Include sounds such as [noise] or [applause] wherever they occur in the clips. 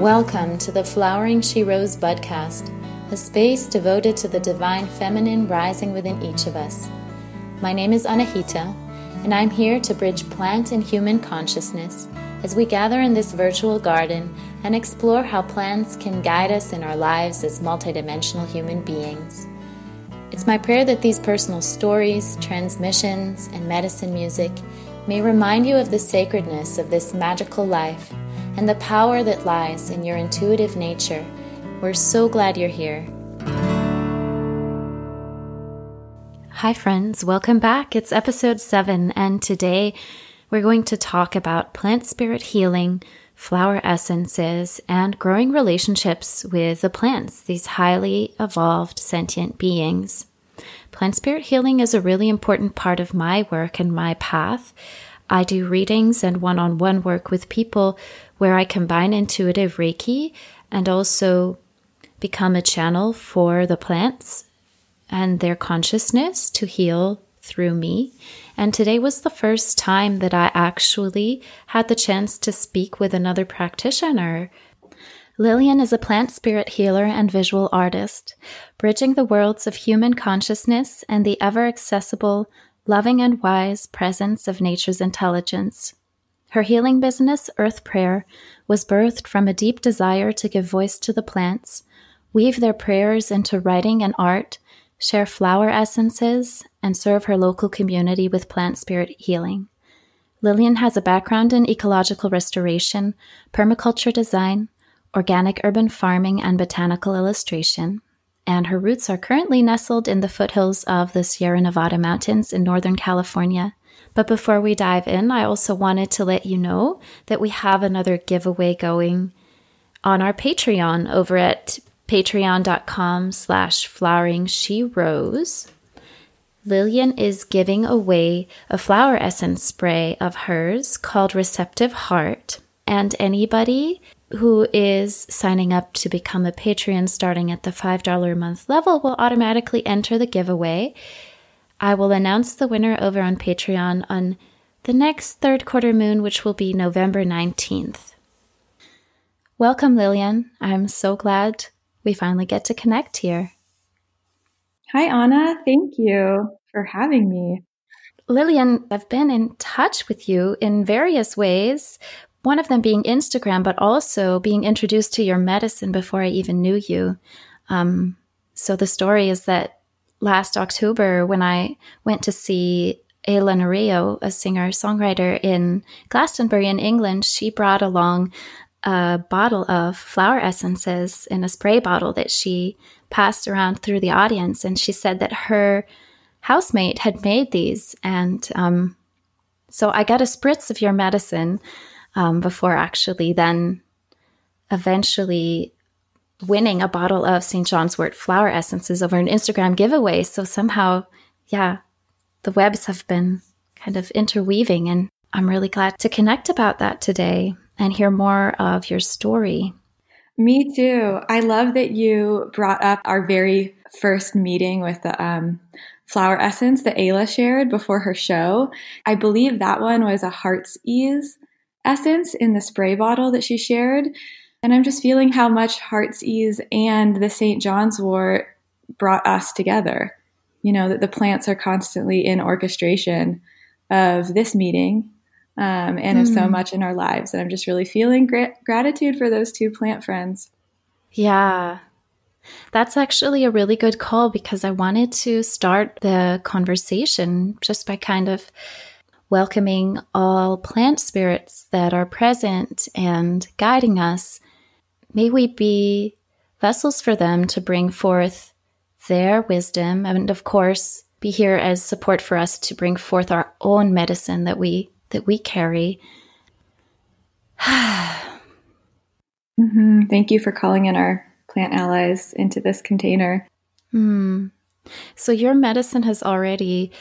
Welcome to the Flowering She Rose Budcast, a space devoted to the divine feminine rising within each of us. My name is Anahita, and I'm here to bridge plant and human consciousness as we gather in this virtual garden and explore how plants can guide us in our lives as multidimensional human beings. It's my prayer that these personal stories, transmissions, and medicine music may remind you of the sacredness of this magical life and the power that lies in your intuitive nature. We're so glad you're here. Hi, friends. Welcome back. It's episode seven, and today we're going to talk about plant spirit healing, flower essences, and growing relationships with the plants, these highly evolved sentient beings. Plant spirit healing is a really important part of my work and my path. I do readings and one on one work with people where I combine intuitive Reiki and also become a channel for the plants and their consciousness to heal through me. And today was the first time that I actually had the chance to speak with another practitioner. Lillian is a plant spirit healer and visual artist, bridging the worlds of human consciousness and the ever accessible, loving, and wise presence of nature's intelligence. Her healing business, Earth Prayer, was birthed from a deep desire to give voice to the plants, weave their prayers into writing and art, share flower essences, and serve her local community with plant spirit healing. Lillian has a background in ecological restoration, permaculture design, organic urban farming, and botanical illustration. And her roots are currently nestled in the foothills of the Sierra Nevada mountains in Northern California. But before we dive in, I also wanted to let you know that we have another giveaway going on our Patreon over at patreon.com slash flowering she rose. Lillian is giving away a flower essence spray of hers called Receptive Heart. And anybody who is signing up to become a Patreon starting at the $5 a month level will automatically enter the giveaway. I will announce the winner over on Patreon on the next third quarter moon, which will be November 19th. Welcome, Lillian. I'm so glad we finally get to connect here. Hi, Anna. Thank you for having me. Lillian, I've been in touch with you in various ways, one of them being Instagram, but also being introduced to your medicine before I even knew you. Um, so the story is that last October, when I went to see Ayla Nereo, a singer songwriter in Glastonbury in England, she brought along a bottle of flower essences in a spray bottle that she passed around through the audience. And she said that her housemate had made these. And um, so I got a spritz of your medicine um, before actually then eventually winning a bottle of St. John's wort flower essences over an Instagram giveaway. So somehow, yeah, the webs have been kind of interweaving. And I'm really glad to connect about that today and hear more of your story. Me too. I love that you brought up our very first meeting with the um, flower essence that Ayla shared before her show. I believe that one was a heart's ease essence in the spray bottle that she shared. And I'm just feeling how much heart's ease and the St. John's wort brought us together. You know, that the plants are constantly in orchestration of this meeting um, and mm. of so hmm. much in our lives. And I'm just really feeling gra- gratitude for those two plant friends. Yeah. That's actually a really good call because I wanted to start the conversation just by kind of welcoming all plant spirits that are present and guiding us. May we be vessels for them to bring forth their wisdom and, of course, be here as support for us to bring forth our own medicine that we that we carry. [sighs] mm-hmm. Thank you for calling in our plant allies into this container. Hmm. So, your medicine has already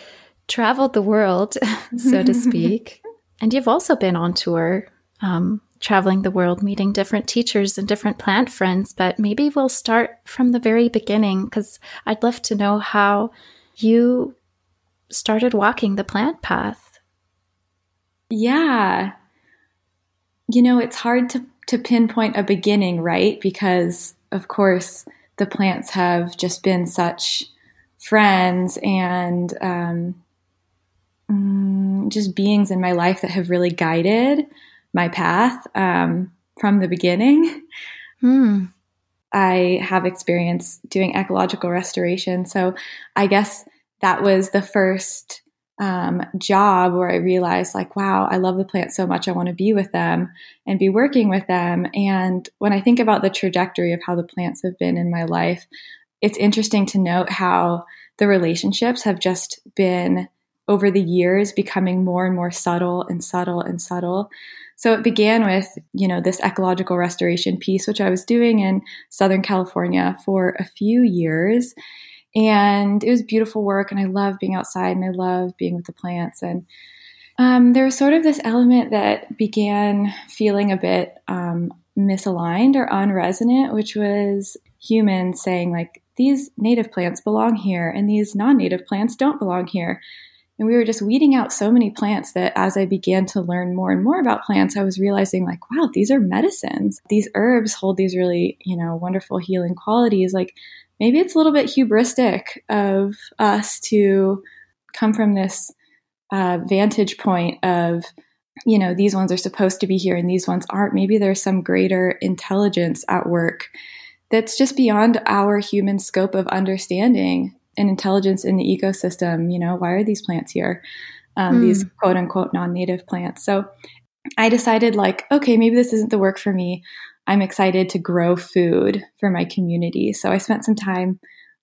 traveled the world, [laughs] so to [laughs] speak. and you've also been on tour, um, traveling the world, meeting different teachers and different plant friends. But maybe we'll start from the very beginning because I'd love to know how you started walking the plant path. Yeah. You know, it's hard to to pinpoint a beginning, right? Because of course the plants have just been such friends and um, mm, just beings in my life that have really guided my path um, from the beginning. Hmm. I have experience doing ecological restoration. So I guess that was the first um, job where I realized, like, wow, I love the plants so much. I want to be with them and be working with them. And when I think about the trajectory of how the plants have been in my life, it's interesting to note how the relationships have just been over the years becoming more and more subtle and subtle and subtle. So it began with, you know, this ecological restoration piece, which I was doing in Southern California for a few years. And it was beautiful work, and I love being outside and I love being with the plants. And um, there was sort of this element that began feeling a bit um, misaligned or unresonant, which was humans saying, like, these native plants belong here and these non native plants don't belong here. And we were just weeding out so many plants that as I began to learn more and more about plants, I was realizing like, wow, these are medicines. These herbs hold these really, you know, wonderful healing qualities. Like maybe it's a little bit hubristic of us to come from this uh, vantage point of, you know, these ones are supposed to be here and these ones aren't. Maybe there's some greater intelligence at work that's just beyond our human scope of understanding an intelligence in the ecosystem. You know, why are these plants here? Um, mm. These quote unquote non native plants. So I decided, like, okay, maybe this isn't the work for me. I'm excited to grow food for my community. So I spent some time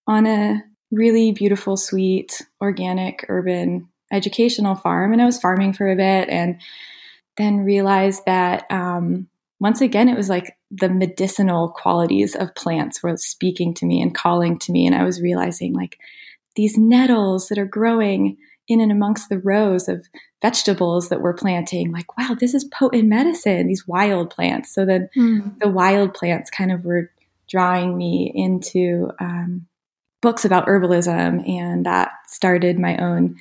on a really beautiful, sweet, organic, urban educational farm. And I was farming for a bit and then realized that um, once again, it was like the medicinal qualities of plants were speaking to me and calling to me. And I was realizing like these nettles that are growing in and amongst the rows of vegetables that we're planting, like, wow, this is potent medicine, these wild plants. So then mm. the wild plants kind of were drawing me into um, books about herbalism. And that started my own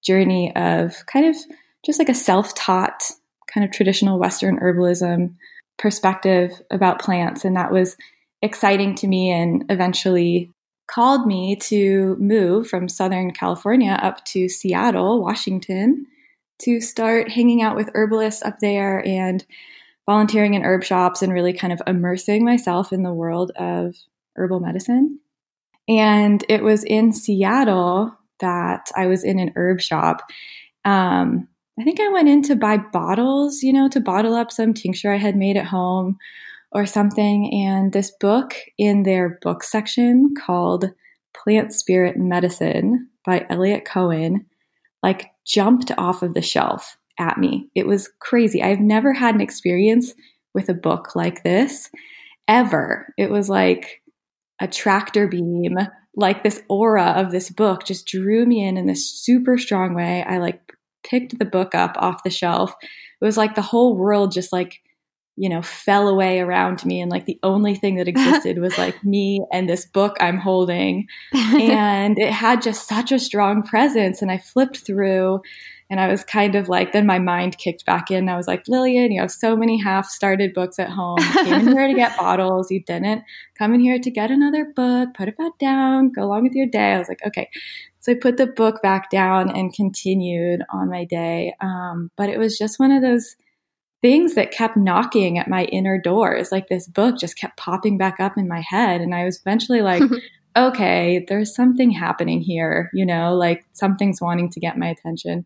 journey of kind of just like a self taught kind of traditional Western herbalism perspective about plants. And that was exciting to me and eventually called me to move from Southern California up to Seattle, Washington, to start hanging out with herbalists up there and volunteering in herb shops and really kind of immersing myself in the world of herbal medicine. And it was in Seattle that I was in an herb shop. Um, I think I went in to buy bottles, you know, to bottle up some tincture I had made at home or something. And this book in their book section called Plant Spirit Medicine by Eliot Cowan, like jumped off of the shelf at me. It was crazy. I've never had an experience with a book like this ever. It was like a tractor beam, like this aura of this book just drew me in in this super strong way. I like picked the book up off the shelf, it was like the whole world just like, you know, fell away around me. And like the only thing that [laughs] existed was like me and this book I'm holding. and it had just such a strong presence. And I flipped through and I was kind of like, then my mind kicked back in. I was like, Lillian, you have so many half started books at home. You came in here to get [laughs] bottles. You didn't come in here to get another book, put it back down, go along with your day. I was like, okay. So I put the book back down and continued on my day. Um, but it was just one of those things that kept knocking at my inner doors. Like this book just kept popping back up in my head. And I was eventually like, [laughs] okay, there's something happening here, you know, like something's wanting to get my attention.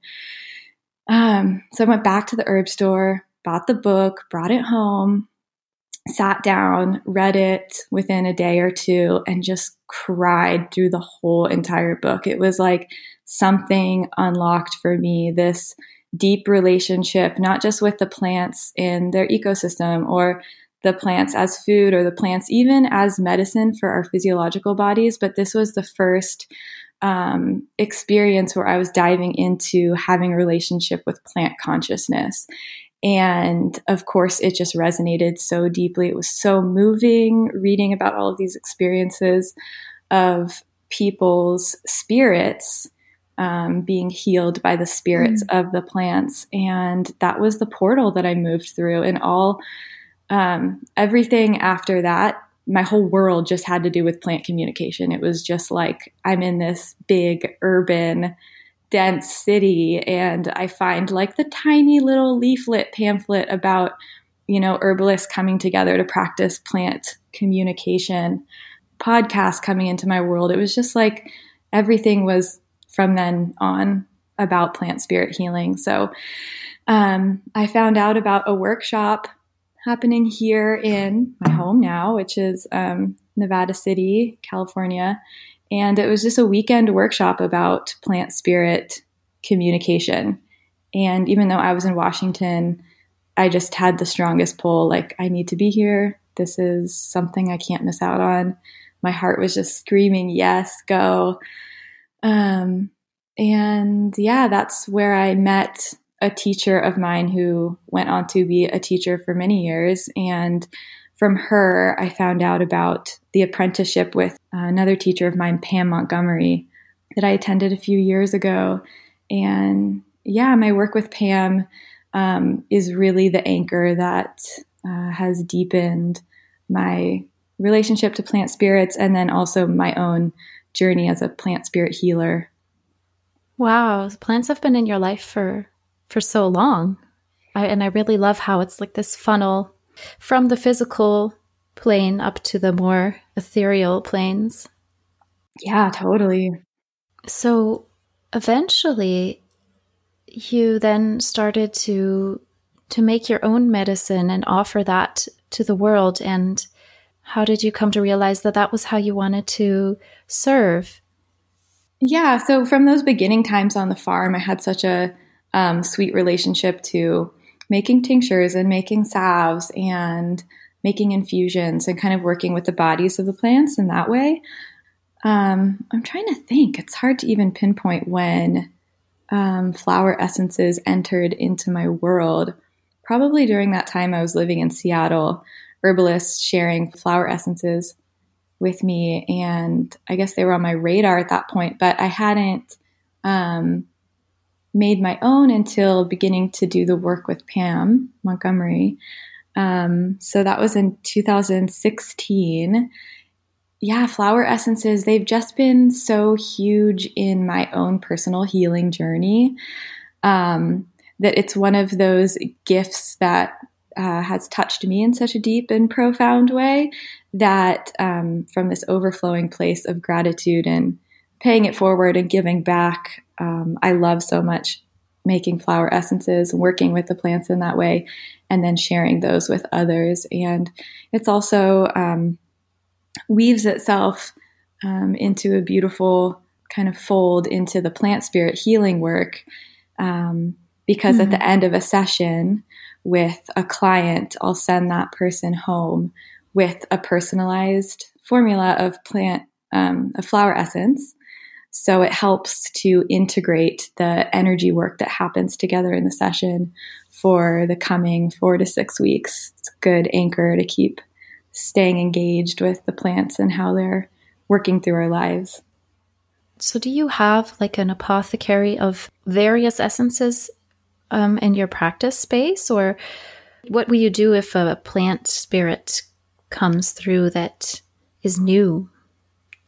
Um, so I went back to the herb store, bought the book, brought it home, sat down, read it within a day or two, and just cried through the whole entire book. It was like something unlocked for me this deep relationship, not just with the plants in their ecosystem or the plants as food or the plants even as medicine for our physiological bodies. But this was the first um, experience where I was diving into having a relationship with plant consciousness. And of course, it just resonated so deeply. It was so moving reading about all of these experiences of people's spirits um, being healed by the spirits mm. of the plants. And that was the portal that I moved through. And all um, everything after that, my whole world just had to do with plant communication. It was just like I'm in this big urban, dense city, and I find like the tiny little leaflet pamphlet about, you know, herbalists coming together to practice plant communication, podcast coming into my world. It was just like everything was from then on about plant spirit healing. So um, I found out about a workshop happening here in my home now, which is um, Nevada City, California. And it was just a weekend workshop about plant spirit communication. And even though I was in Washington, I just had the strongest pull like, I need to be here. This is something I can't miss out on. My heart was just screaming, yes, go. Um, and yeah, that's where I met a teacher of mine who went on to be a teacher for many years. And from her, I found out about the apprenticeship with another teacher of mine, Pam Montgomery, that I attended a few years ago. And yeah, my work with Pam um, is really the anchor that uh, has deepened my relationship to plant spirits and then also my own journey as a plant spirit healer. Wow, plants have been in your life for for so long. I, and I really love how it's like this funnel from the physical plane up to the more ethereal planes. Yeah, totally. So eventually you then started to to make your own medicine and offer that to the world and how did you come to realize that that was how you wanted to serve? Yeah, so from those beginning times on the farm, I had such a um, sweet relationship to making tinctures and making salves and making infusions and kind of working with the bodies of the plants in that way. Um, I'm trying to think. It's hard to even pinpoint when um, flower essences entered into my world. Probably during that time I was living in Seattle, herbalists sharing flower essences with me. And I guess they were on my radar at that point, but I hadn't um, made my own until beginning to do the work with Pam Montgomery. Um, so that was in 2016. Yeah, flower essences, they've just been so huge in my own personal healing journey um, that it's one of those gifts that uh, has touched me in such a deep and profound way that um, from this overflowing place of gratitude and paying it forward and giving back, um, I love so much making flower essences, working with the plants in that way, and then sharing those with others. And it's also um, weaves itself um, into a beautiful kind of fold into the plant spirit healing work. Um, because mm-hmm. at the mm-hmm. end of a session with a client, I'll send that person home with a personalized formula of plant, um, a flower essence so it helps to integrate the energy work that happens together in the session for the coming four to six weeks. It's a good anchor to keep staying engaged with the plants and how they're working through our lives. So, do you have like an apothecary of various essences um, in your practice space, or what will you do if a plant spirit comes through that is new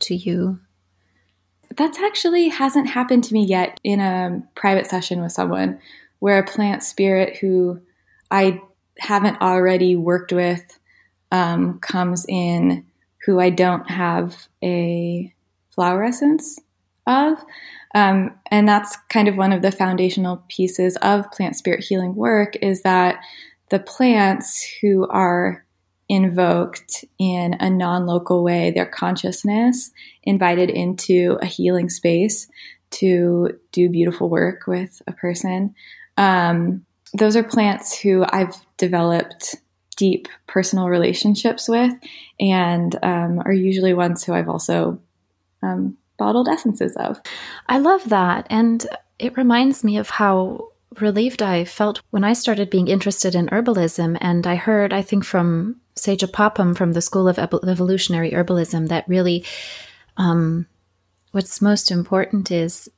to you? That's actually hasn't happened to me yet in a private session with someone where a plant spirit who I haven't already worked with um, comes in who I don't have a flower essence of. Um, and that's kind of one of the foundational pieces of plant spirit healing work is that the plants who are invoked in a non local way, their consciousness invited into a healing space to do beautiful work with a person. Um, those are plants who I've developed deep personal relationships with and um, are usually ones who I've also um, bottled essences of. I love that. And it reminds me of how relieved I felt when I started being interested in herbalism. And I heard, I think, from Sajah Popham from the School of Evolutionary Herbalism that really um, what's most important is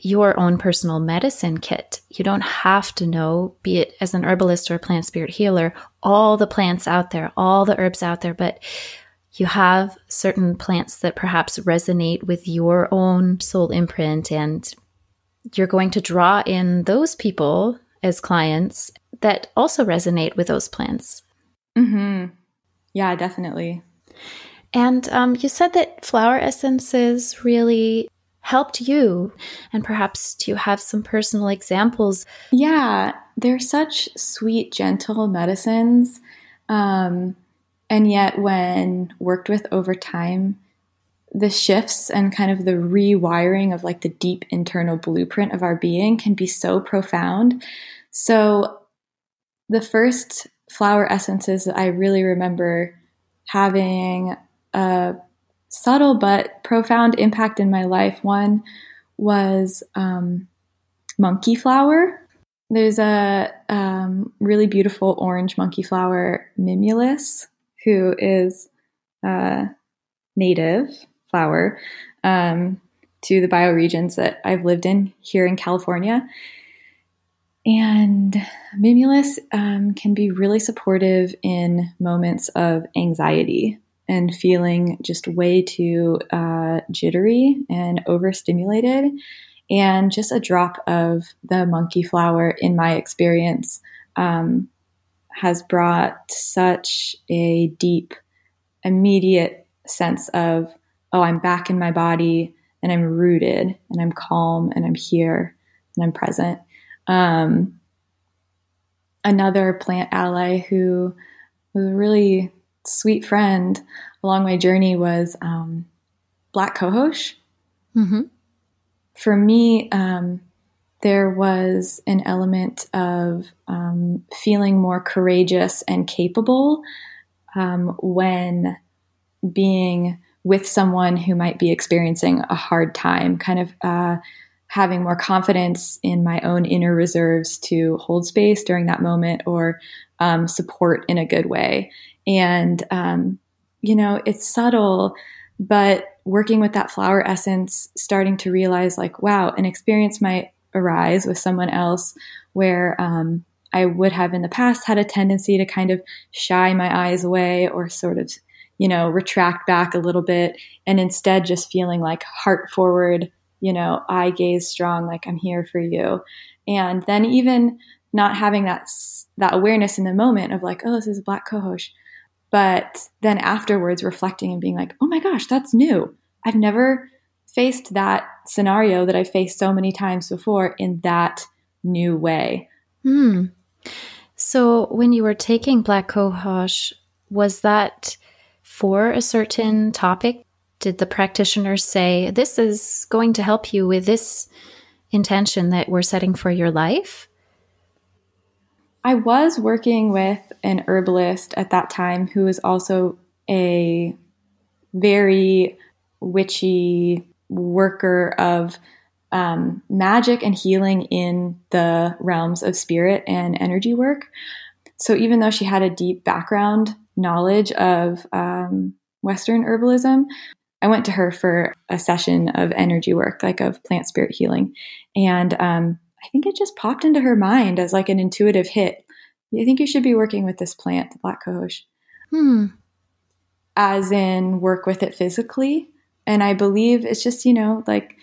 your own personal medicine kit. You don't have to know, be it as an herbalist or a plant spirit healer, all the plants out there, all the herbs out there, but you have certain plants that perhaps resonate with your own soul imprint, and you're going to draw in those people as clients that also resonate with those plants. Mm-hmm. Yeah, definitely. And um, you said that flower essences really helped you? And perhaps you have some personal examples? Yeah, they're such sweet, gentle medicines. Um, and yet, when worked with over time, the shifts and kind of the rewiring of like the deep internal blueprint of our being can be so profound. So, the first flower essences that I really remember having a subtle but profound impact in my life. One was um, monkey flower. There's a um, really beautiful orange monkey flower, Mimulus, who is a native flower um, to the bioregions that I've lived in here in California. And Mimulus um, can be really supportive in moments of anxiety and feeling just way too uh, jittery and overstimulated. And just a drop of the monkey flower, in my experience, um, has brought such a deep, immediate sense of, oh, I'm back in my body and I'm rooted and I'm calm and I'm here and I'm present. Um, another plant ally who was a really sweet friend along my journey was um, Black Cohosh. Mm-hmm. For me, um, there was an element of um, feeling more courageous and capable um, when being with someone who might be experiencing a hard time, kind of uh, having more confidence in my own inner reserves to hold space during that moment or um, support in a good way. And, um, you know, it's subtle, but working with that flower essence, starting to realize, like, wow, an experience might arise with someone else where um, I would have in the past had a tendency to kind of shy my eyes away or sort of, you know, retract back a little bit and instead just feeling like heart forward, you know, I gaze strong, like I'm here for you. And then even not having that that awareness in the moment of like, oh, this is a black cohosh, but then afterwards, reflecting and being like, oh my gosh, that's new. I've never faced that scenario that I've faced so many times before in that new way. Hmm. So, when you were taking Black Cohosh, was that for a certain topic? Did the practitioners say, This is going to help you with this intention that we're setting for your life? I was working with an herbalist at that time who was also a very witchy worker of um, magic and healing in the realms of spirit and energy work. So even though she had a deep background knowledge of um, Western herbalism, I went to her for a session of energy work, like of plant spirit healing. And um, I think it just popped into her mind as like an intuitive hit. I think you should be working with this plant, the black cohosh. Hmm. As in work with it physically. And I believe it's just, you know, like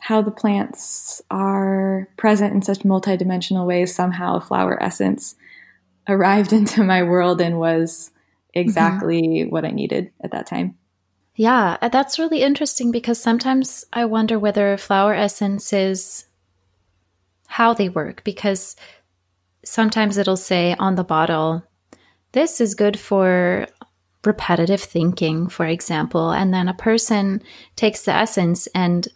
how the plants are present in such multidimensional ways. Somehow a flower essence arrived [laughs] into my world and was exactly mm-hmm. what I needed at that time. Yeah, uh, that's really interesting because sometimes I wonder whether flower essences how they work because sometimes it'll say on the bottle, this is good for repetitive thinking, for example. And then a person takes the essence and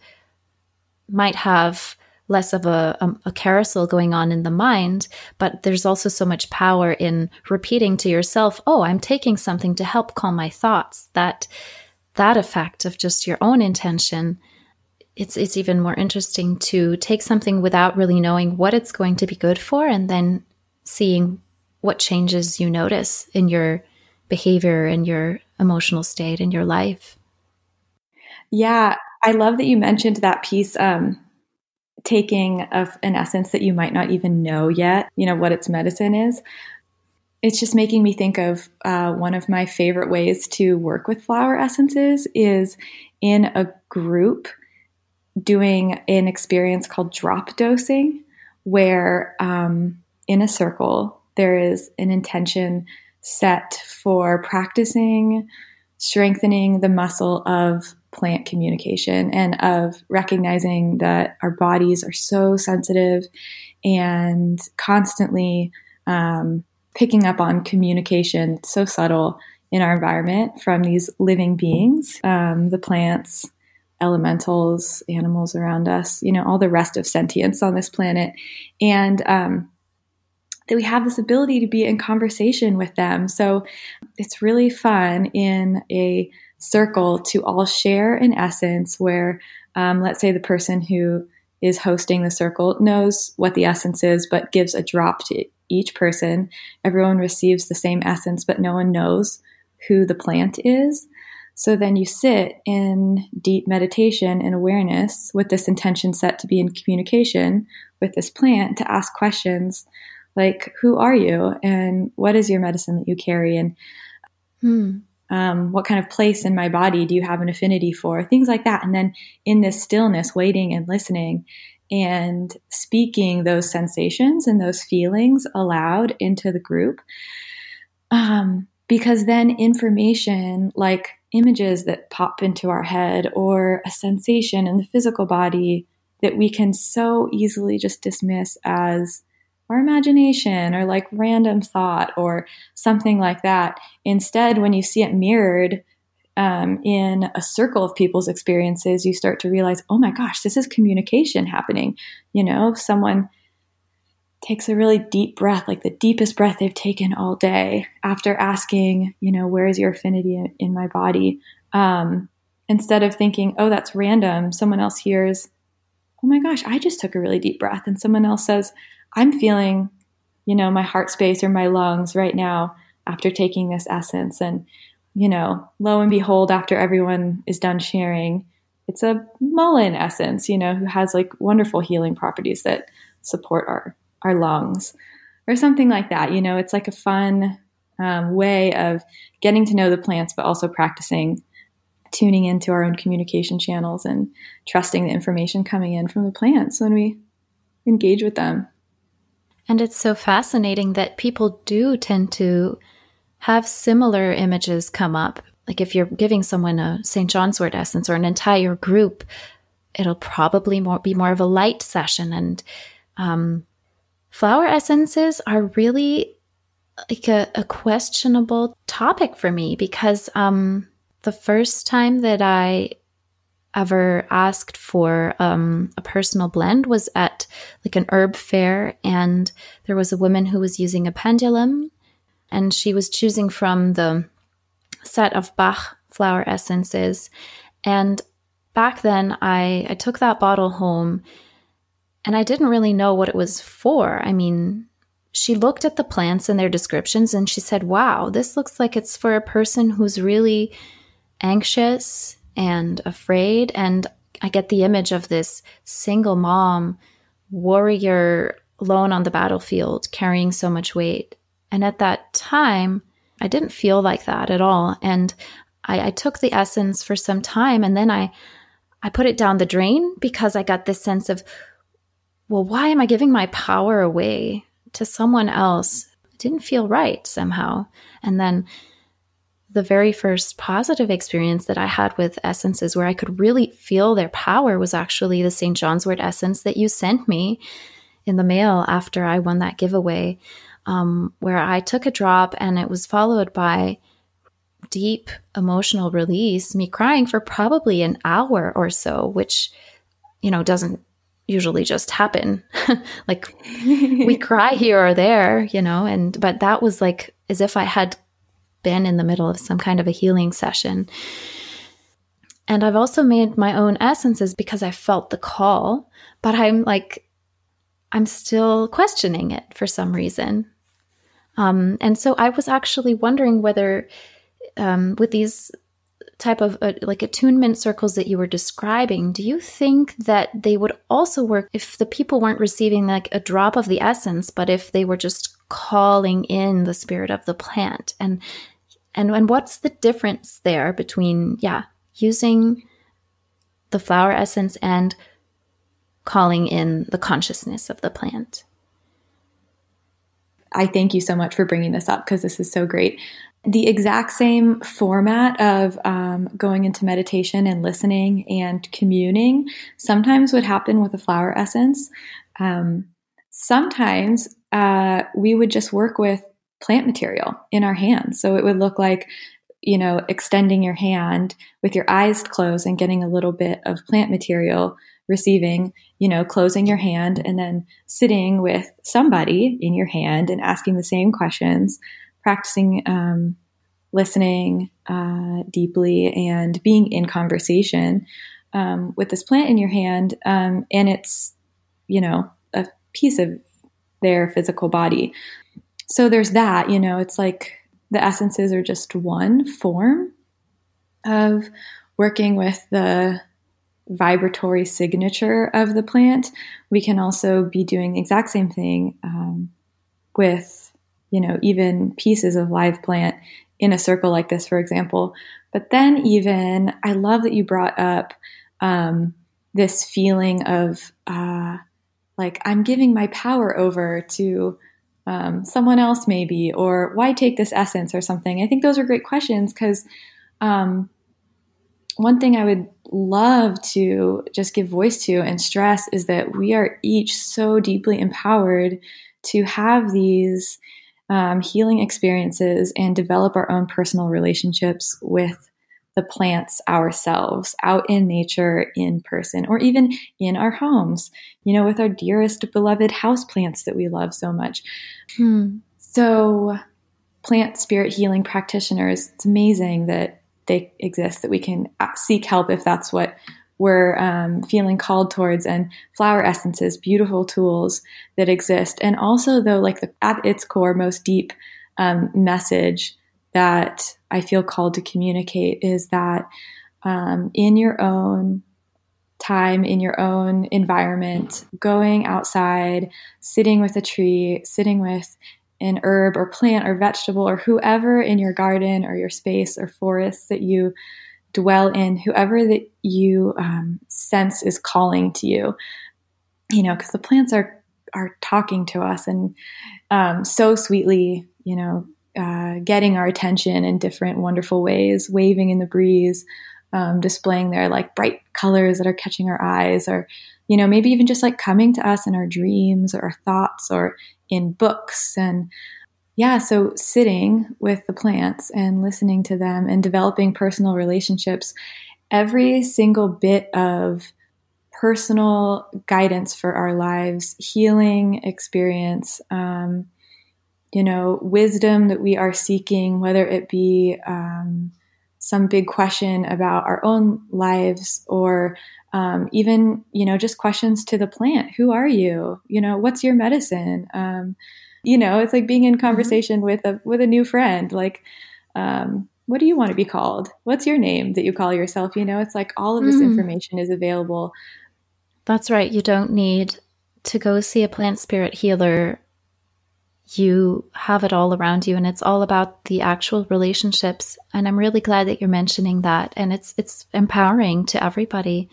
might have less of a, a, a, carousel going on in the mind, but there's also so much power in repeating to yourself, oh, I'm taking something to help calm my thoughts. That that effect of just your own intention it's it's even more interesting to take something without really knowing what it's going to be good for and then seeing what changes you notice in your behavior and your emotional state in your life. Yeah, I love that you mentioned that piece um, taking of an essence that you might not even know yet, you know, what its medicine is. It's just making me think of uh, one of my favorite ways to work with flower essences is in a group doing an experience called drop dosing, where um, in a circle there is an intention set for practicing strengthening the muscle of plant communication and of recognizing that our bodies are so sensitive and constantly um, picking up on communication so subtle in our environment from these living beings, um, the plants, elementals, animals around us, you know, all the rest of sentience on this planet. And um, that we have this ability to be in conversation with them. So it's really fun in a circle to all share an essence where, um, let's say, the person who is hosting the circle knows what the essence is, but gives a drop to each person. Everyone receives the same essence, but no one knows who the plant is. So then you sit in deep meditation and awareness with this intention set to be in communication with this plant to ask questions like, who are you and what is your medicine that you carry? And hmm. um, what kind of place in my body do you have an affinity for? Things like that. And then in this stillness, waiting and listening and speaking those sensations and those feelings aloud into the group. Um, because then information like images that pop into our head or a sensation in the physical body that we can so easily just dismiss as our imagination or like random thought or something like that. Instead, when you see it mirrored um, in a circle of people's experiences, you start to realize, oh my gosh, this is communication happening. You know, someone takes a really deep breath, like the deepest breath they've taken all day, after asking, you know, where is your affinity in, in my body? Um, instead of thinking, oh, that's random, someone else hears, oh my gosh, I just took a really deep breath. And someone else says, I'm feeling, you know, my heart space or my lungs right now after taking this essence. And, you know, lo and behold, after everyone is done sharing, it's a mullein essence, you know, who has like wonderful healing properties that support our our lungs or something like that. You know, it's like a fun um, way of getting to know the plants, but also practicing tuning into our own communication channels and trusting the information coming in from the plants when we engage with them. And it's so fascinating that people do tend to have similar images come up. Like if you're giving someone a St. John's wort essence or an entire group, it'll probably more be more of a light session and um, flower essences are really like a, a questionable topic for me because um, the first time that I ever asked for um, a personal blend was at like an herb fair, and there was a woman who was using a pendulum, and she was choosing from the set of Bach flower essences. And back then, I, I took that bottle home and I didn't really know what it was for. I mean, she looked at the plants and their descriptions and she said, Wow, this looks like it's for a person who's really anxious and afraid. And I get the image of this single mom, warrior, alone on the battlefield, carrying so much weight. And at that time, I didn't feel like that at all. And I, I took the essence for some time and then I I put it down the drain because I got this sense of well, why am I giving my power away to someone else? It didn't feel right somehow. And then the very first positive experience that I had with essences where I could really feel their power was actually the St. John's wort essence that you sent me in the mail after I won that giveaway, um, where I took a drop and it was followed by deep emotional release, me crying for probably an hour or so, which, you know, doesn't usually just happen. [laughs] like we [laughs] cry here or there, you know, and but that was like as if I had been in the middle of some kind of a healing session. And I've also made my own essences because I felt the call, but I'm like I'm still questioning it for some reason. Um, and so I was actually wondering whether, um, with these type of uh, like attunement circles that you were describing, do you think that they would also work if the people weren't receiving like a drop of the essence, but if they were just calling in the spirit of the plant? And and and what's the difference there between yeah, using the flower essence and calling in the consciousness of the plant? I thank you so much for bringing this up because this is so great the exact same format of um, going into meditation and listening and communing sometimes would happen with a flower essence. Um, sometimes uh, we would just work with plant material in our hands. So it would look like, you know, extending your hand with your eyes closed and getting a little bit of plant material, receiving, you know, closing your hand and then sitting with somebody in your hand and asking the same questions practicing um, listening uh, deeply and being in conversation um, with this plant in your hand, um, and it's you know a piece of their physical body. So there's that. You know, it's like the essences are just one form of working with the vibratory signature of the plant. We can also be doing the exact same thing um, with you know, even pieces of live plant in a circle like this, for example. But then, even, I love that you brought up um, this feeling of uh, like, I'm giving my power over to um, someone else, maybe, or why take this essence or something. I think those are great questions because um, one thing I would love to just give voice to and stress is that we are each so deeply empowered to have these um, healing experiences and develop our own personal relationships with the plants ourselves out in nature in person or even in our homes you know with our dearest beloved house plants that we love so much hmm. so plant spirit healing practitioners it's amazing that they exist that we can seek help if that's what we're um, feeling called towards. And flower essences beautiful tools that exist. And also though like the, at its core most deep um, message that i feel called to communicate is that um, in your own time in your own environment going outside sitting with a tree sitting with an herb or plant or vegetable or whoever in your garden or your space or forest that you dwell in whoever that you um, sense is calling to you. You know because the plants are are talking to us and um, so sweetly you know uh, getting our attention in different wonderful ways waving in the breeze um, displaying their like bright colors that are catching our eyes or you know maybe even just like coming to us in our dreams or our thoughts or in books. And yeah, so sitting with the plants and listening to them and developing personal relationships, every single bit of personal guidance for our lives, healing experience, um, you know, wisdom that we are seeking, whether it be um, some big question about our own lives or um, even, you know, just questions to the plant. Who are you? You know, what's your medicine? Um, you know it's like being in mm-hmm. conversation with a with a new friend like um, what do you want to be called what's your name that you call yourself you know it's like all of this mm. information is available that's right you don't need to go see a plant spirit healer you have it all around you and it's all about the actual relationships and i'm really glad that you're mentioning that and it's it's empowering to everybody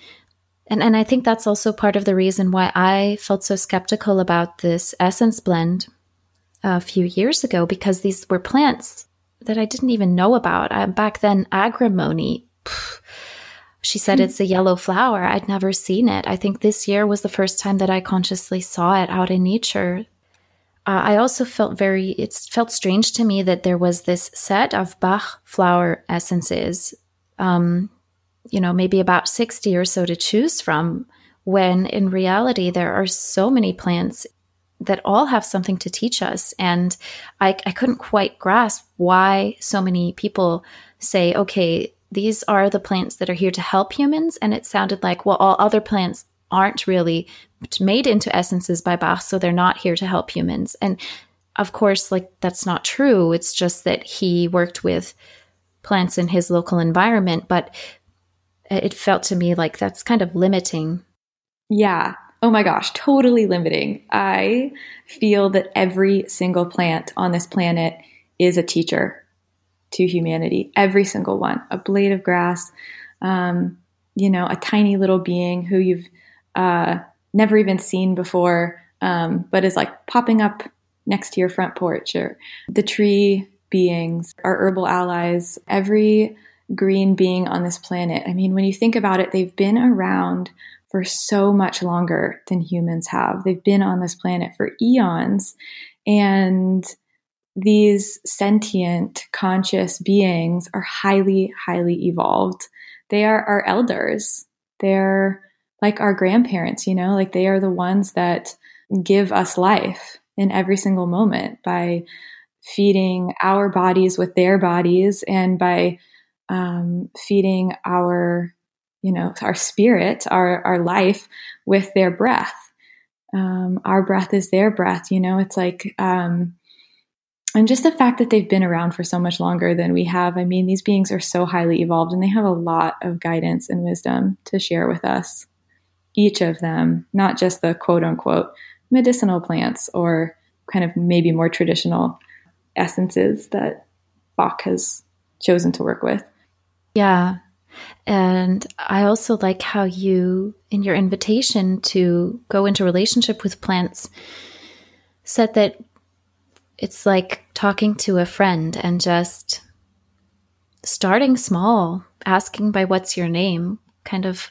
and and i think that's also part of the reason why i felt so skeptical about this essence blend a few years ago because these were plants that I didn't even know about. Uh, back then, agrimony. Pff, she said it's a yellow flower. I'd never seen it. I think this year was the first time that I consciously saw it out in nature. Uh, I also felt very, it felt strange to me that there was this set of Bach flower essences, um, you know, maybe about 60 or so to choose from, when in reality, there are so many plants that all have something to teach us. And I, I couldn't quite grasp why so many people say, okay, these are the plants that are here to help humans. And it sounded like, well, all other plants aren't really made into essences by Bach, so they're not here to help humans. And of course, like that's not true. It's just that he worked with plants in his local environment, but it felt to me like that's kind of limiting. Yeah. Oh my gosh, totally limiting. I feel that every single plant on this planet is a teacher to humanity. Every single one. A blade of grass, um, you know, a tiny little being who you've uh, never even seen before, um, but is like popping up next to your front porch, or the tree beings, our herbal allies, every green being on this planet. I mean, when you think about it, they've been around for so much longer than humans have. They've been on this planet for eons. And these sentient, conscious beings are highly, highly evolved. They are our elders. They're like our grandparents, you know, like they are the ones that give us life in every single moment by feeding our bodies with their bodies and by um, feeding our, you know, our spirit, our, our life with their breath. Um, our breath is their breath, you know, it's like, um, and just the fact that they've been around for so much longer than we have. I mean, these beings are so highly evolved and they have a lot of guidance and wisdom to share with us. Each of them, not just the quote unquote medicinal plants or kind of maybe more traditional essences that Bach has chosen to work with. Yeah. And I also like how you, in your invitation to go into relationship with plants, said that it's like talking to a friend and just starting small, asking by what's your name, kind of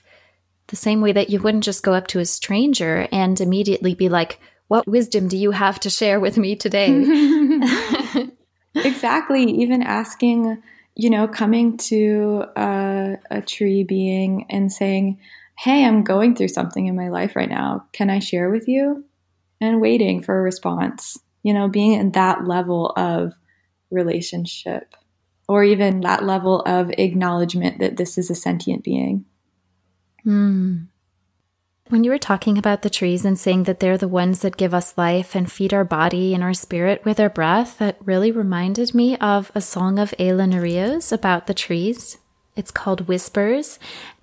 the same way that you wouldn't just go up to a stranger and immediately be like, What wisdom do you have to share with me today? [laughs] [laughs] exactly. Even asking, you know, coming to a, a tree being and saying, Hey, I'm going through something in my life right now. Can I share with you? And waiting for a response you know, being in that level of relationship or even that level of acknowledgement that this is a sentient being. Hmm. When you were talking about the trees and saying that they're the ones that give us life and feed our body and our spirit with our breath, that really reminded me of a song of Ayla Nereo's about the trees. It's called Whispers.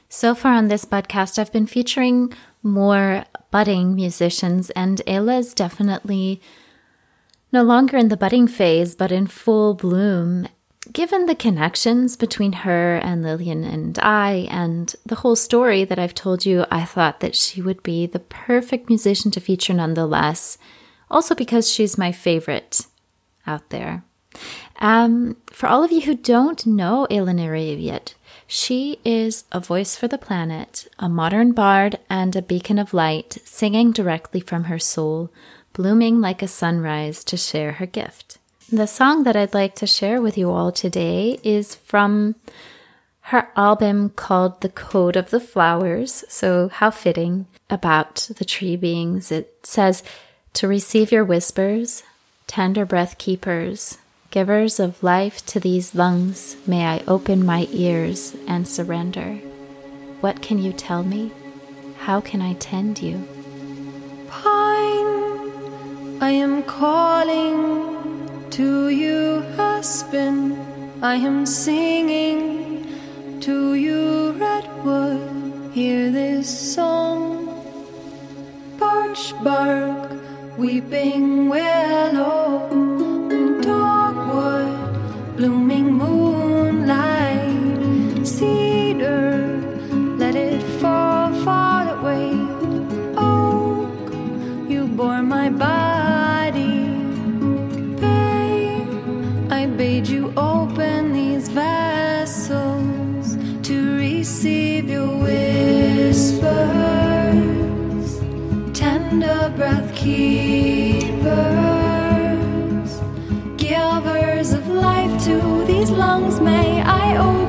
So far on this podcast, I've been featuring more budding musicians, and Ayla is definitely no longer in the budding phase, but in full bloom. Given the connections between her and Lillian and I, and the whole story that I've told you, I thought that she would be the perfect musician to feature nonetheless. Also, because she's my favorite out there. Um, for all of you who don't know Ayla Nereo yet, she is a voice for the planet, a modern bard, and a beacon of light, singing directly from her soul blooming like a sunrise to share her gift. The song that I'd like to share with you all today is from her album called The Code of the Flowers. So, how fitting about the tree beings. It says, To receive your whispers, tender breath keepers, givers of life to these lungs, may I open my ears and surrender. What can you tell me? How can I tend you? Pine, I am calling to you, husband. I am singing to you, redwood. Hear this song. Birch bark, weeping willow, dogwood, blooming breath keepers, givers of life to these lungs. May I open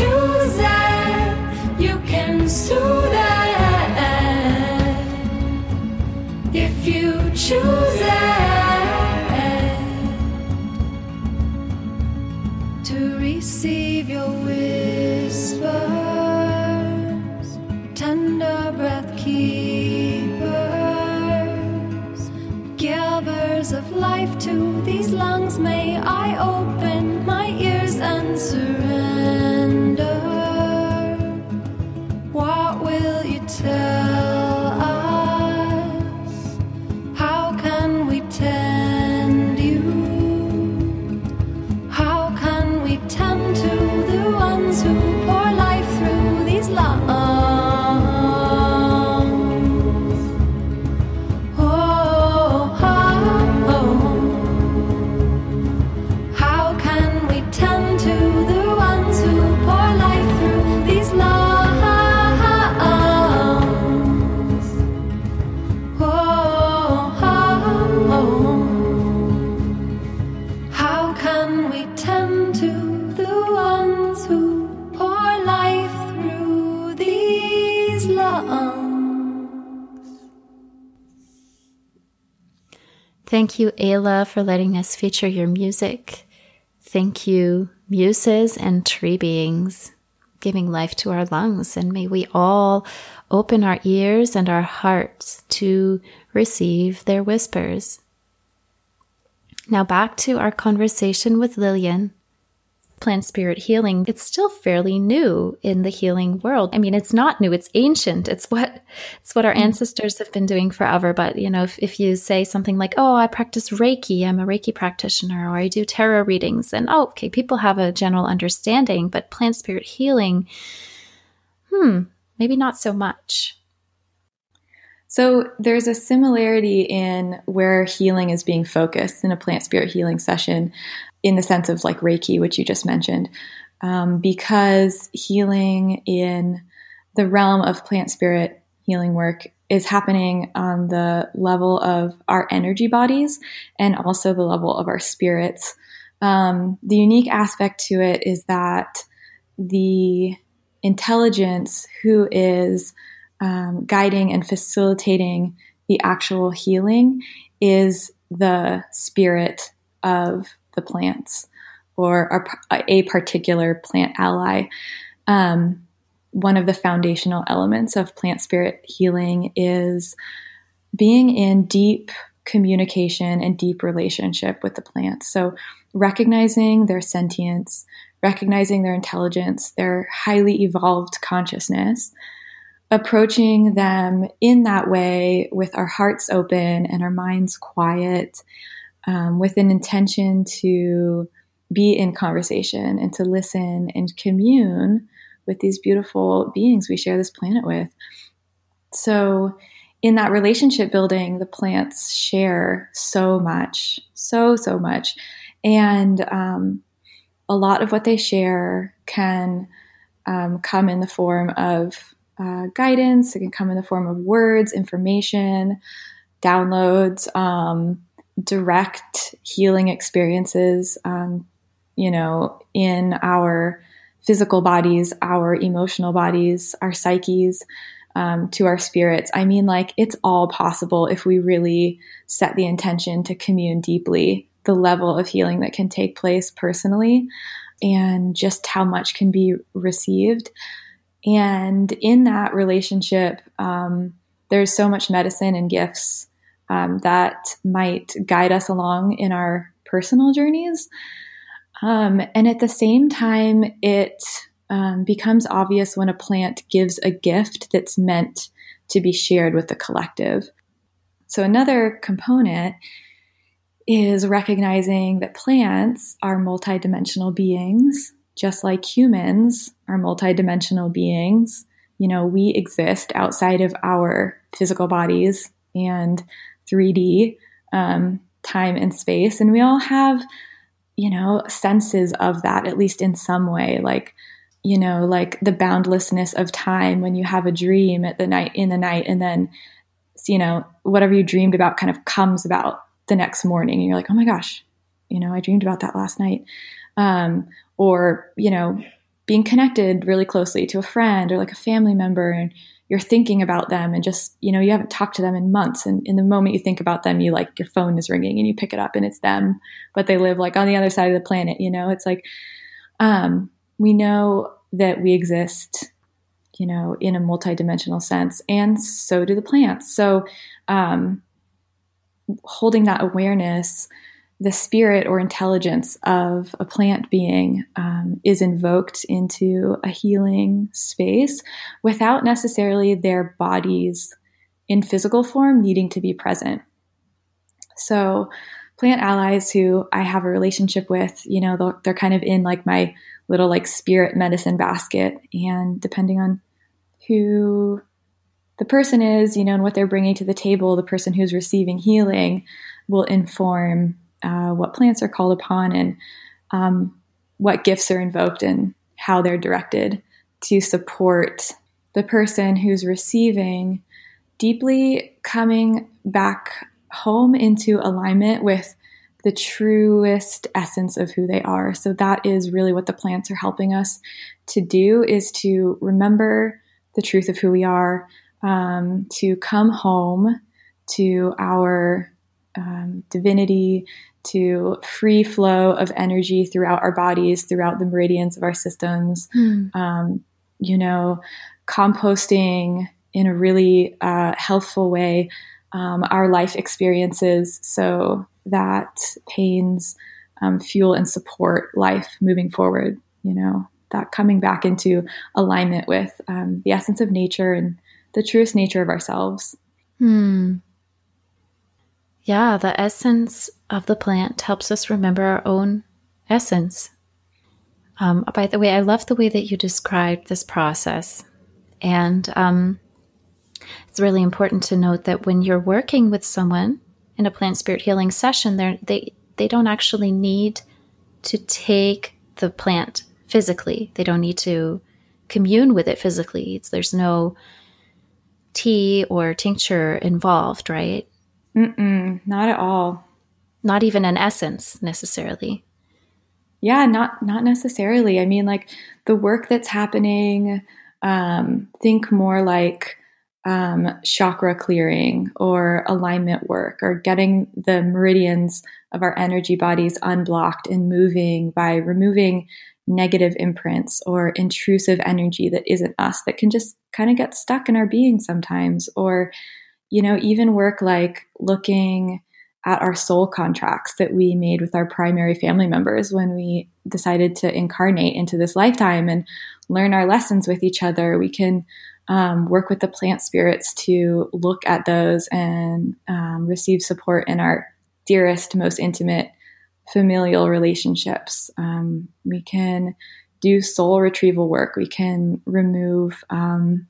you Thank you, Ayla, for letting us feature your music. Thank you, muses and tree beings, giving life to our lungs. And may we all open our ears and our hearts to receive their whispers. Now, back to our conversation with Lillian. Plant spirit healing, it's still fairly new in the healing world. I mean, it's not new, it's ancient. It's what it's what our ancestors have been doing forever. But you know, if, if you say something like, Oh, I practice Reiki, I'm a Reiki practitioner, or I do tarot readings, and oh, okay, people have a general understanding, but plant spirit healing, hmm, maybe not so much. So there's a similarity in where healing is being focused in a plant spirit healing session, in the sense of like Reiki, which you just mentioned, um, because healing in the realm of plant spirit healing work is happening on the level of our energy bodies and also the level of our spirits. Um, the unique aspect to it is that the intelligence who is um, guiding and facilitating the actual healing is the spirit of the plants or a, particular plant ally. Um, one of the foundational elements of plant spirit healing is being in deep communication and deep relationship with the plants. So, recognizing their sentience, recognizing their intelligence, their highly evolved consciousness, approaching them in that way with our hearts open and our minds quiet, um, with an intention to be in conversation and to listen and commune with these beautiful beings we share this planet with. So, in that relationship building, the plants share so much, so, so much. And um, a lot of what they share can um, come in the form of uh, guidance. It can come in the form of words, information, downloads, um, direct healing experiences, um, you know, in our physical bodies, our emotional bodies, our psyches, um, to our spirits. I mean, like, it's all possible if we really set the intention to commune deeply, the level of healing that can take place personally, and just how much can be received. And in that relationship, um, there's so much medicine and gifts um, that might guide us along in our personal journeys. Um, and at the same time, it um, becomes obvious when a plant gives a gift that's meant to be shared with the collective. So, another component is recognizing that plants are multidimensional beings, just like humans are multidimensional beings. You know, we exist outside of our physical bodies and 3D um, time and space, and we all have you know, senses of that, at least in some way, like, you know, like the boundlessness of time when you have a dream at the night in the night and then, you know, whatever you dreamed about kind of comes about the next morning. And you're like, oh my gosh, you know, I dreamed about that last night. Um, or, you know, being connected really closely to a friend or like a family member. And you're thinking about them and just you know you haven't talked to them in months. And in the moment you think about them you like your phone is ringing and you pick it up and it's them but they live like on the other side of the planet you know? It's like um, we know that we exist you know in a multidimensional sense and so do the plants. So um, holding that awareness the spirit or intelligence of a plant being um, is invoked into a healing space without necessarily their bodies in physical form needing to be present. So, plant allies who I have a relationship with, you know, they're kind of in like my little like spirit medicine basket. And depending on who the person is, you know, and what they're bringing to the table, the person who's receiving healing will inform uh, what plants are called upon and um, what gifts are invoked and how they're directed to support the person who's receiving deeply coming back home into alignment with the truest essence of who they are. So that is really what the plants are helping us to do is to remember the truth of who we are, um, to come home to our um, divinity, to free flow of energy throughout our bodies, throughout the meridians of our systems. Mm. Um, you know, composting in a really uh, healthful way um, our life experiences so that pains um, fuel and support life moving forward. You know, that coming back into alignment with um, the essence of nature and the truest nature of ourselves. Hmm. Yeah, the essence of the plant helps us remember our own essence. Um, by the way, I love the way that you described this process. And um, it's really important to note that when you're working with someone in a plant spirit healing session, they they don't actually need to take the plant physically. They don't need to commune with it physically. It's, there's no tea or tincture involved, right? Mm-mm, not at all. Not even an essence necessarily. Yeah, not not necessarily. I mean, like the work that's happening. Um, think more like um, chakra clearing or alignment work, or getting the meridians of our energy bodies unblocked and moving by removing negative imprints or intrusive energy that isn't us that can just kind of get stuck in our being sometimes, or you know, even work like looking at our soul contracts that we made with our primary family members when we decided to incarnate into this lifetime and learn our lessons with each other. We can um, work with the plant spirits to look at those and um, receive support in our dearest, most intimate familial relationships. Um, we can do soul retrieval work. We can remove um,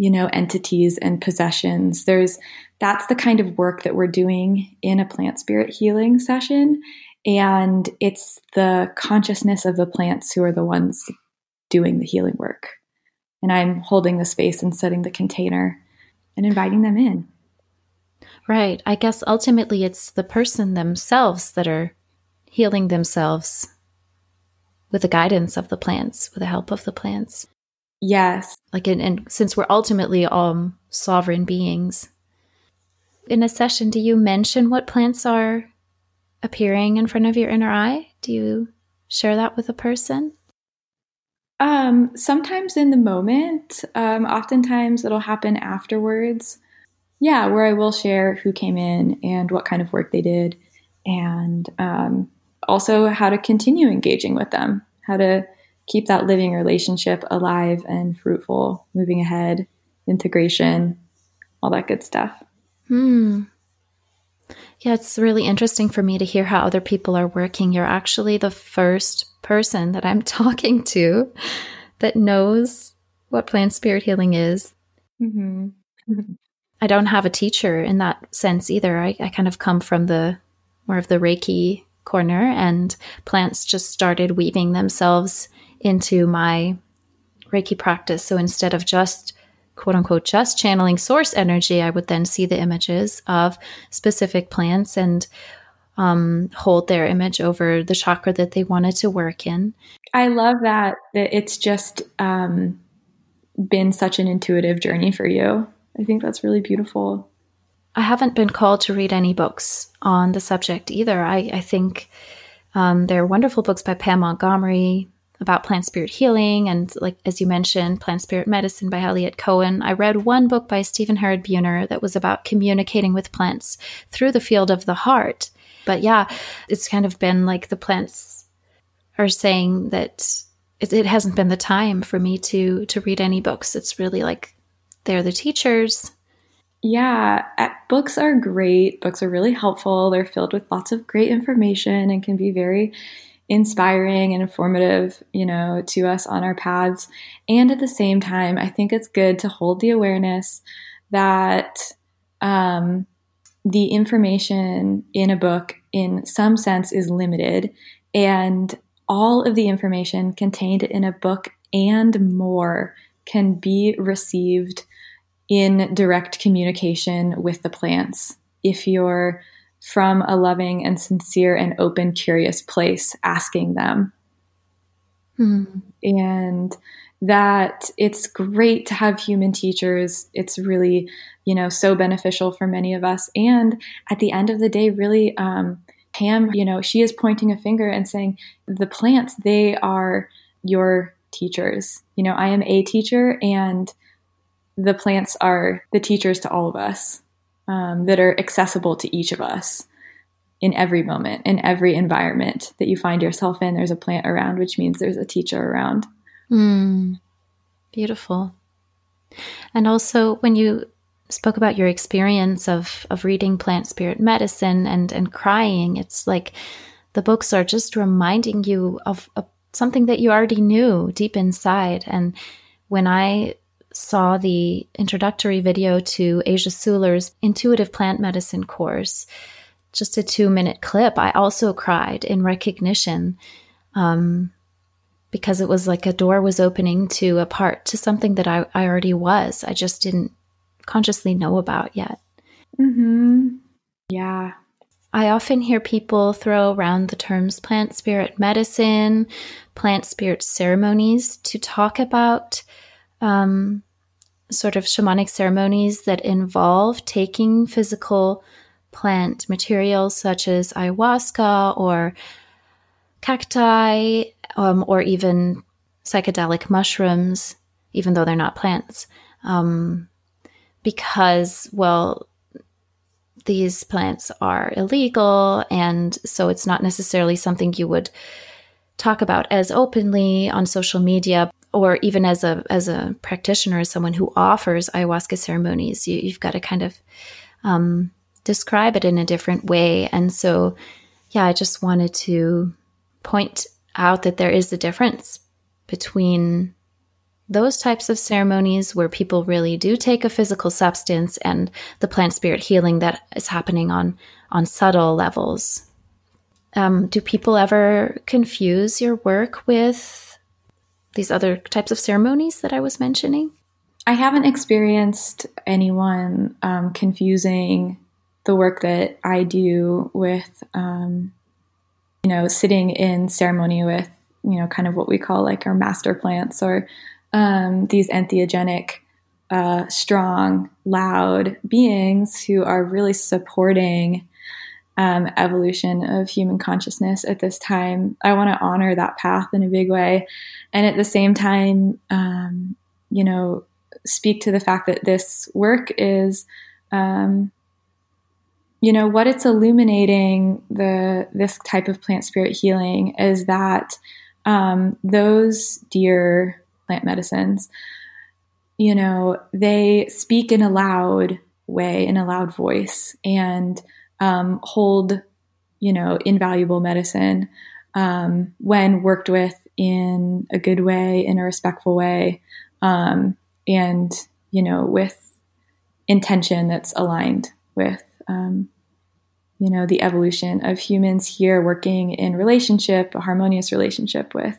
you know entities and possessions there's that's the kind of work that we're doing in a plant spirit healing session and it's the consciousness of the plants who are the ones doing the healing work and I'm holding the space and setting the container and inviting them in. Right. I guess ultimately it's the person themselves that are healing themselves with the guidance of the plants, with the help of the plants. Yes. Like, and, and since we're ultimately all sovereign beings. In a session, do you mention what plants are appearing in front of your inner eye? Do you share that with a person? Um, sometimes in the moment. Um, oftentimes it'll happen afterwards. Yeah, where I will share who came in and what kind of work they did, and um, also how to continue engaging with them, how to keep that living relationship alive and fruitful, moving ahead, integration, all that good stuff. Hmm. Yeah, it's really interesting for me to hear how other people are working. You're actually the first person that I'm [laughs] talking to that knows what plant spirit healing is. Mm-hmm. I don't have a teacher in that sense either. I, I kind of come from the more of the Reiki corner, and plants just started weaving themselves into my Reiki practice. So instead of just quote unquote just channeling source energy, I would then see the images of specific plants and um, hold their image over the chakra that they wanted to work in. I love that that it's just um, been such an intuitive journey for you. I think that's really beautiful. I haven't been called to read any books on the subject either. I, I think um, there are wonderful books by Pam Montgomery about plant spirit healing and, like as you mentioned, plant spirit medicine by Eliot Cowan. I read one book by Stephen Harrod Buhner that was about communicating with plants through the field of the heart. But yeah, it's kind of been like the plants are saying that it, it hasn't been the time for me to to read any books. It's really like they're the teachers yeah, uh, books are great. Books are really helpful. They're filled with lots of great information and can be very inspiring and informative, you know, to us on our paths. And at the same time, I think it's good to hold the awareness that um, the information in a book, in some sense, is limited, and all of the information contained in a book and more can be received in direct communication with the plants. If you're from a loving and sincere and open, curious place, asking them. Mm. And that it's great to have human teachers. It's really, you know, so beneficial for many of us. And at the end of the day, really, um, Pam, you know, she is pointing a finger and saying, the plants, they are your teachers. You know, I am a teacher and the plants are the teachers to all of us um, that are accessible to each of us in every moment, in every environment that you find yourself in. There's a plant around, which means there's a teacher around. Mm, beautiful. And also, when you spoke about your experience of of reading plant spirit medicine and and crying, it's like the books are just reminding you of, of something that you already knew deep inside. And when I saw the introductory video to Asia Suler's intuitive plant medicine course, just a two minute clip, I also cried in recognition um, because it was like a door was opening to a part to something that I, I already was. I just didn't consciously know about yet. Mm-hmm. Yeah. I often hear people throw around the terms plant spirit medicine, plant spirit ceremonies to talk about um, sort of shamanic ceremonies that involve taking physical plant materials such as ayahuasca or cacti um, or even psychedelic mushrooms, even though they're not plants, um, because, well, these plants are illegal, and so it's not necessarily something you would talk about as openly on social media or even as a as a practitioner, as someone who offers ayahuasca ceremonies, you, have got to kind of um, describe it in a different way. And so, yeah, I just wanted to point out that there is a difference between those types of ceremonies where people really do take a physical substance and the plant spirit healing that is happening on on subtle levels. Um, do people ever confuse your work with these other types of ceremonies that I was mentioning? I haven't experienced anyone um, confusing the work that I do with, um, you know, sitting in ceremony with, you know, kind of what we call like our master plants or um, these entheogenic, uh, strong, loud beings who are really supporting um, evolution of human consciousness at this time. I want to honor that path in a big way. And at the same time, um, you know, speak to the fact that this work is, um, you know, what it's illuminating the this type of plant spirit healing is that um, those dear plant medicines, you know, they speak in a loud way, in a loud voice, and um, hold, you know, invaluable medicine um, when worked with in a good way, in a respectful way, um, and you know, with intention that's aligned with, um, you know, the evolution of humans here working in relationship, a harmonious relationship with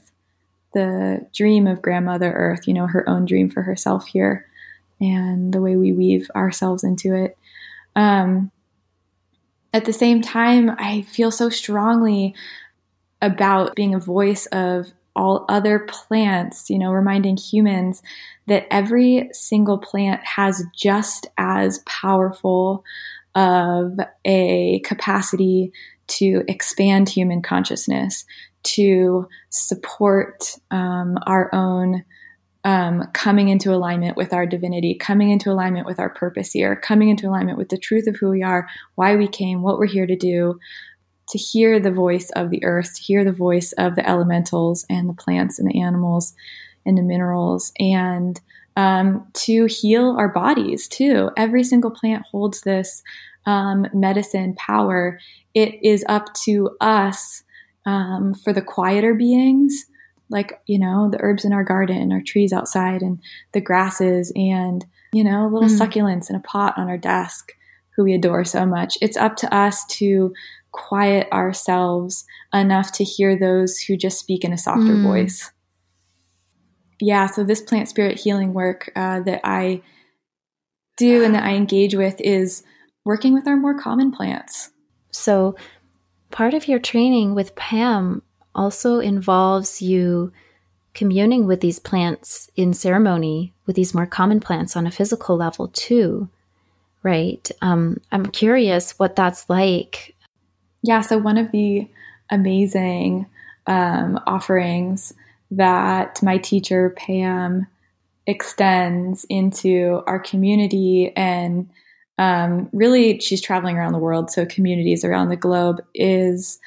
the dream of grandmother Earth, you know, her own dream for herself here, and the way we weave ourselves into it. Um, at the same time, I feel so strongly about being a voice of all other plants, you know, reminding humans that every single plant has just as powerful of a capacity to expand human consciousness, to support um, our own um, coming into alignment with our divinity, coming into alignment with our purpose here, coming into alignment with the truth of who we are, why we came, what we're here to do, to hear the voice of the earth, to hear the voice of the elementals and the plants and the animals and the minerals, and um, to heal our bodies too. Every single plant holds this um, medicine power. It is up to us um, for the quieter beings like you know the herbs in our garden our trees outside and the grasses and you know little mm. succulents in a pot on our desk who we adore so much it's up to us to quiet ourselves enough to hear those who just speak in a softer mm. voice yeah so this plant spirit healing work uh, that i do and that i engage with is working with our more common plants so part of your training with pam also involves you communing with these plants in ceremony, with these more common plants on a physical level too, right? Um, I'm curious what that's like. Yeah, so one of the amazing um, offerings that my teacher, Pam, extends into our community and um, really she's traveling around the world so communities around the globe is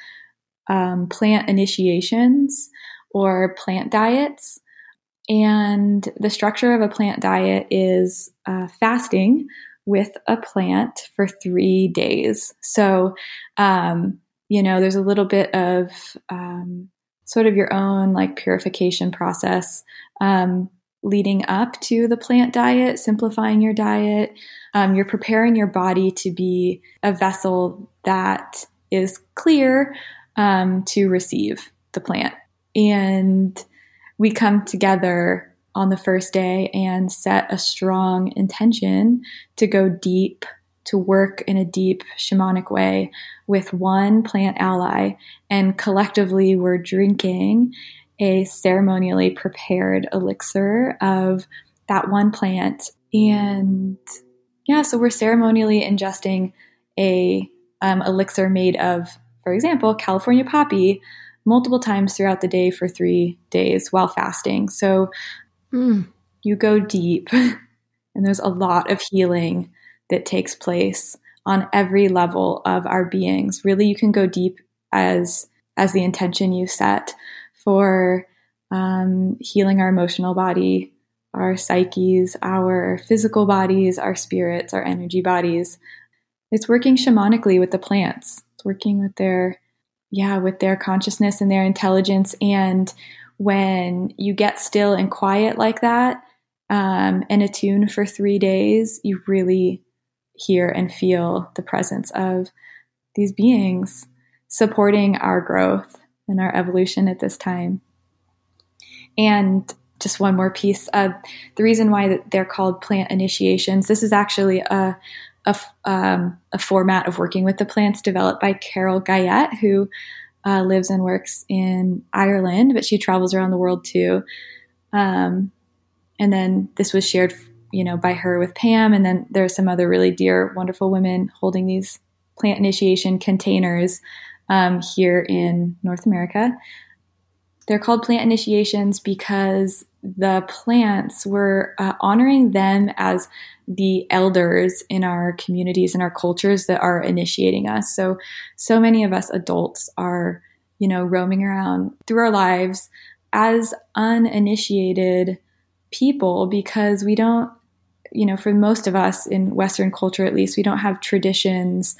um, plant initiations or plant diets. And the structure of a plant diet is uh, fasting with a plant for three days. So, um, you know, there's a little bit of um, sort of your own like purification process um, leading up to the plant diet, simplifying your diet. Um, you're preparing your body to be a vessel that is clear um, to receive the plant. And we come together on the first day and set a strong intention to go deep, to work in a deep shamanic way with one plant ally. And collectively, we're drinking a ceremonially prepared elixir of that one plant. And yeah, so we're ceremonially ingesting a um, elixir made of for example, California poppy multiple times throughout the day for three days while fasting. So mm. you go deep, [laughs] and there's a lot of healing that takes place on every level of our beings. Really, you can go deep as as the intention you set for um, healing our emotional body, our psyches, our physical bodies, our spirits, our energy bodies. It's working shamanically with the plants working with their yeah with their consciousness and their intelligence and when you get still and quiet like that um, and attune for three days you really hear and feel the presence of these beings supporting our growth and our evolution at this time and just one more piece. Uh, the reason why they're called plant initiations. This is actually a a, um, a format of working with the plants developed by Carole Guyett, who uh, lives and works in Ireland, but she travels around the world too. Um, and then this was shared, you know, by her with Pam, and then there's some other really dear, wonderful women holding these plant initiation containers um, here in North America. They're called plant initiations because the plants were uh, honoring them as the elders in our communities and our cultures that are initiating us. So, so many of us adults are, you know, roaming around through our lives as uninitiated people because we don't, you know, for most of us in Western culture at least, we don't have traditions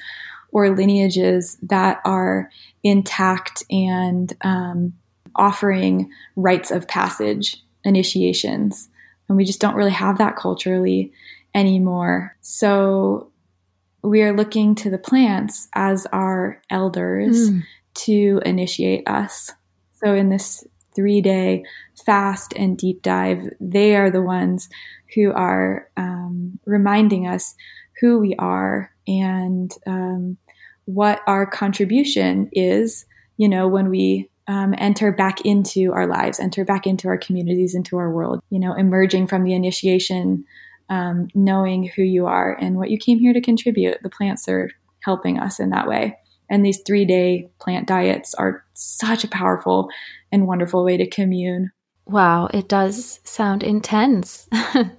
or lineages that are intact and um, offering rites of passage, initiations. And we just don't really have that culturally anymore. So we are looking to the plants as our elders mm. to initiate us. So in this three day fast and deep dive, they are the ones who are um, reminding us who we are and um, what our contribution is, you know, when we um, enter back into our lives, enter back into our communities, into our world, you know, emerging from the initiation, um, knowing who you are and what you came here to contribute. The plants are helping us in that way. And these three day plant diets are such a powerful and wonderful way to commune. Wow, it does sound intense. [laughs] I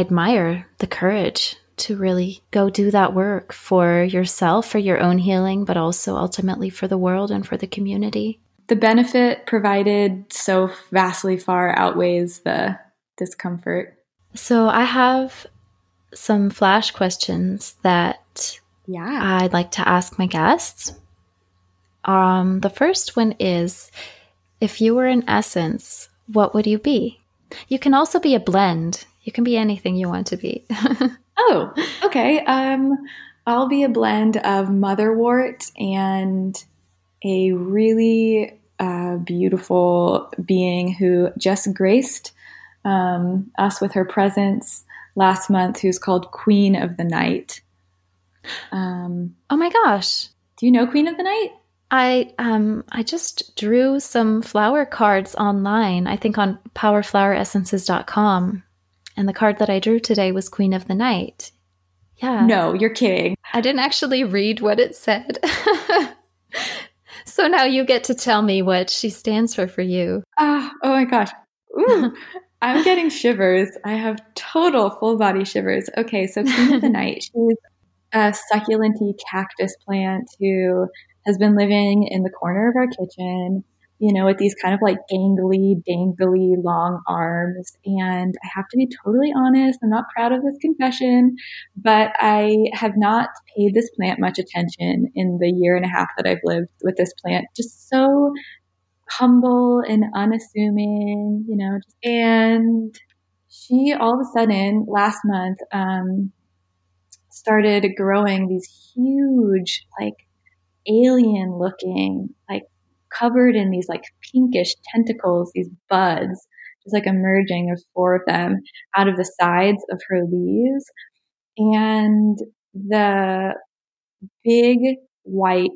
admire the courage to really go do that work for yourself, for your own healing, but also ultimately for the world and for the community the benefit provided so vastly far outweighs the discomfort. So I have some flash questions that yeah. I'd like to ask my guests. Um, the first one is if you were an essence, what would you be? You can also be a blend. You can be anything you want to be. [laughs] oh, okay. Um, I'll be a blend of motherwort and a really uh, beautiful being who just graced um, us with her presence last month, who's called Queen of the Night. Um, oh my gosh! Do you know Queen of the Night? I um I just drew some flower cards online. I think on powerfloweressences.com. And the card that I drew today was Queen of the Night. Yeah. No, you're kidding. I didn't actually read what it said. [laughs] So now you get to tell me what she stands for for you. Ah, oh my gosh. Ooh, [laughs] I'm getting shivers. I have total full body shivers. Okay, so Queen of the [laughs] Night, she's a succulenty cactus plant who has been living in the corner of our kitchen you know, with these kind of like gangly, dangly, long arms. And I have to be totally honest, I'm not proud of this confession, but I have not paid this plant much attention in the year and a half that I've lived with this plant. Just so humble and unassuming, you know, and she all of a sudden last month um, started growing these huge, like alien looking, like covered in these like pinkish tentacles, these buds, just like emerging of four of them out of the sides of her leaves. And the big white,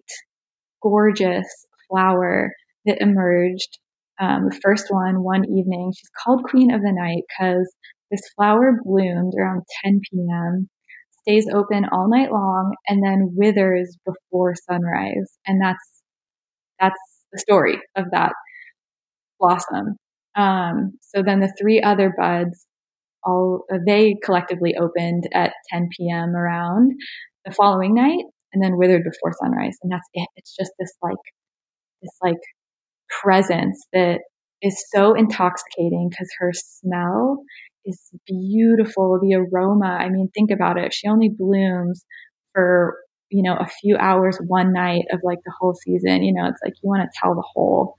gorgeous flower that emerged, um, the first one, one evening, she's called Queen of the Night because this flower bloomed around 10 p.m stays open all night long and then withers before sunrise and that's that's the story of that blossom. Um, so then the three other buds, all they collectively opened at 10 p.m. around the following night, and then withered before sunrise, and that's it. It's just this like this like presence that is so intoxicating because her smell is beautiful. The aroma, I mean, think about it. She only blooms for you know, a few hours one night of like the whole season. You know, it's like you want to tell the whole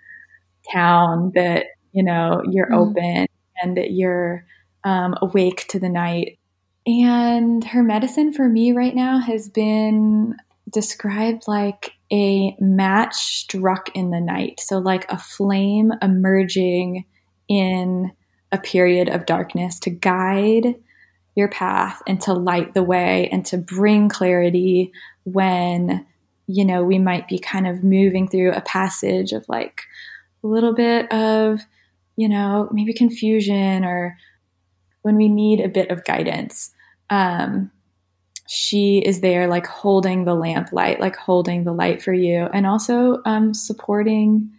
town that, you know, you're mm. open and that you're um, awake to the night. And her medicine for me right now has been described like a match struck in the night. So, like a flame emerging in a period of darkness to guide your path and to light the way and to bring clarity when you know we might be kind of moving through a passage of like a little bit of you know maybe confusion or when we need a bit of guidance. Um, she is there like holding the lamp light like holding the light for you and also um, supporting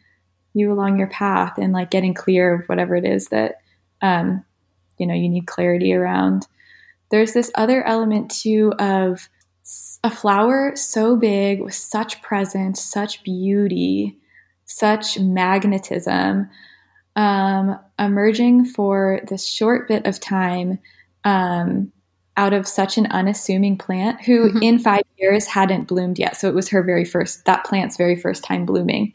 you along your path and like getting clear of whatever it is that um, you know you need clarity around there's this other element too of a flower so big with such presence, such beauty, such magnetism, um, emerging for this short bit of time um, out of such an unassuming plant who mm-hmm. in five years hadn't bloomed yet. So it was her very first, that plant's very first time blooming.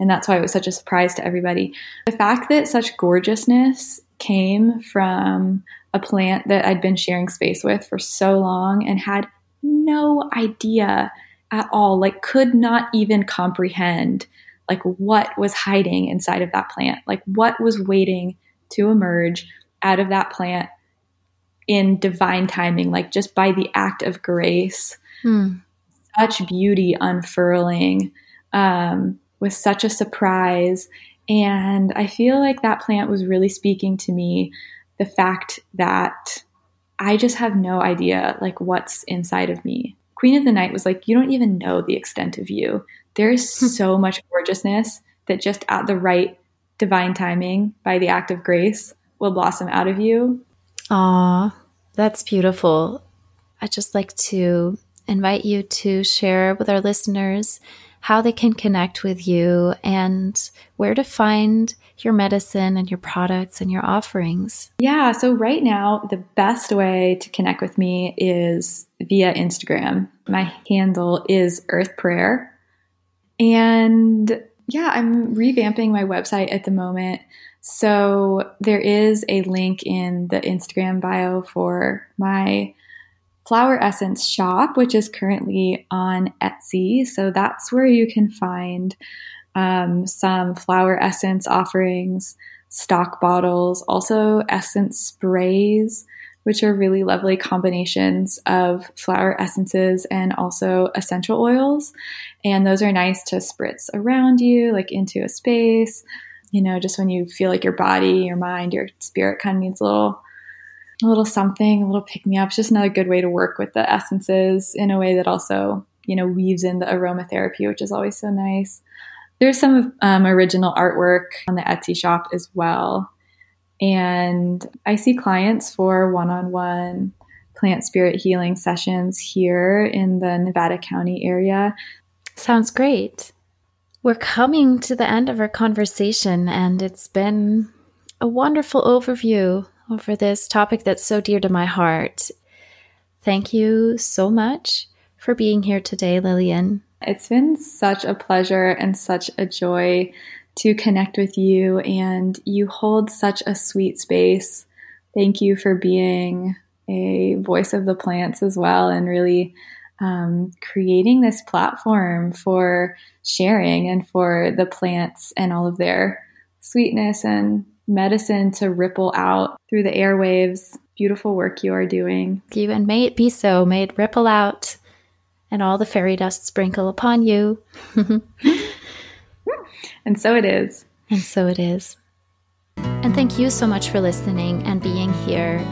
And that's why it was such a surprise to everybody. The fact that such gorgeousness came from a plant that I'd been sharing space with for so long and had no idea at all, like, could not even comprehend like what was hiding inside of that plant, like what was waiting to emerge out of that plant in divine timing, like just by the act of grace. Hmm. Such beauty unfurling um, with such a surprise. And I feel like that plant was really speaking to me the fact that I just have no idea like what's inside of me. Queen of the Night was like, you don't even know the extent of you. There is so much gorgeousness that just at the right divine timing by the act of grace will blossom out of you. Ah, that's beautiful. I'd just like to invite you to share with our listeners how they can connect with you and where to find your medicine and your products and your offerings. Yeah, so right now, the best way to connect with me is via Instagram. My handle is Earth Prayer. And yeah, I'm revamping my website at the moment. So there is a link in the Instagram bio for my Flower Essence shop, which is currently on Etsy. So that's where you can find um, some flower essence offerings, stock bottles, also essence sprays, which are really lovely combinations of flower essences and also essential oils. And those are nice to spritz around you, like into a space. You know, just when you feel like your body, your mind, your spirit kind of needs a little a little something, a little pick me up. It's just another good way to work with the essences in a way that also, you know, weaves in the aromatherapy, which is always so nice. There's some um, original artwork on the Etsy shop as well. And I see clients for one on one plant spirit healing sessions here in the Nevada County area. Sounds great. We're coming to the end of our conversation, and it's been a wonderful overview over this topic that's so dear to my heart. Thank you so much for being here today, Lillian. It's been such a pleasure and such a joy to connect with you, and you hold such a sweet space. Thank you for being a voice of the plants as well, and really um, creating this platform for sharing and for the plants and all of their sweetness and medicine to ripple out through the airwaves. Beautiful work you are doing. Thank you, and may it be so. May it ripple out and all the fairy dust sprinkle upon you. [laughs] and so it is. And so it is. And thank you so much for listening and being here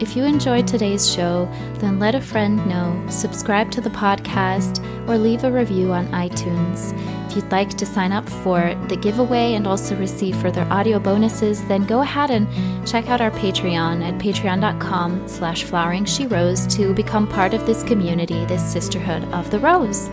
if you enjoyed today's show, then let a friend know, subscribe to the podcast, or leave a review on iTunes. If you'd like to sign up for the giveaway and also receive further audio bonuses, then go ahead and check out our Patreon at patreon.com slash flowering she rose to become part of this community, this sisterhood of the rose.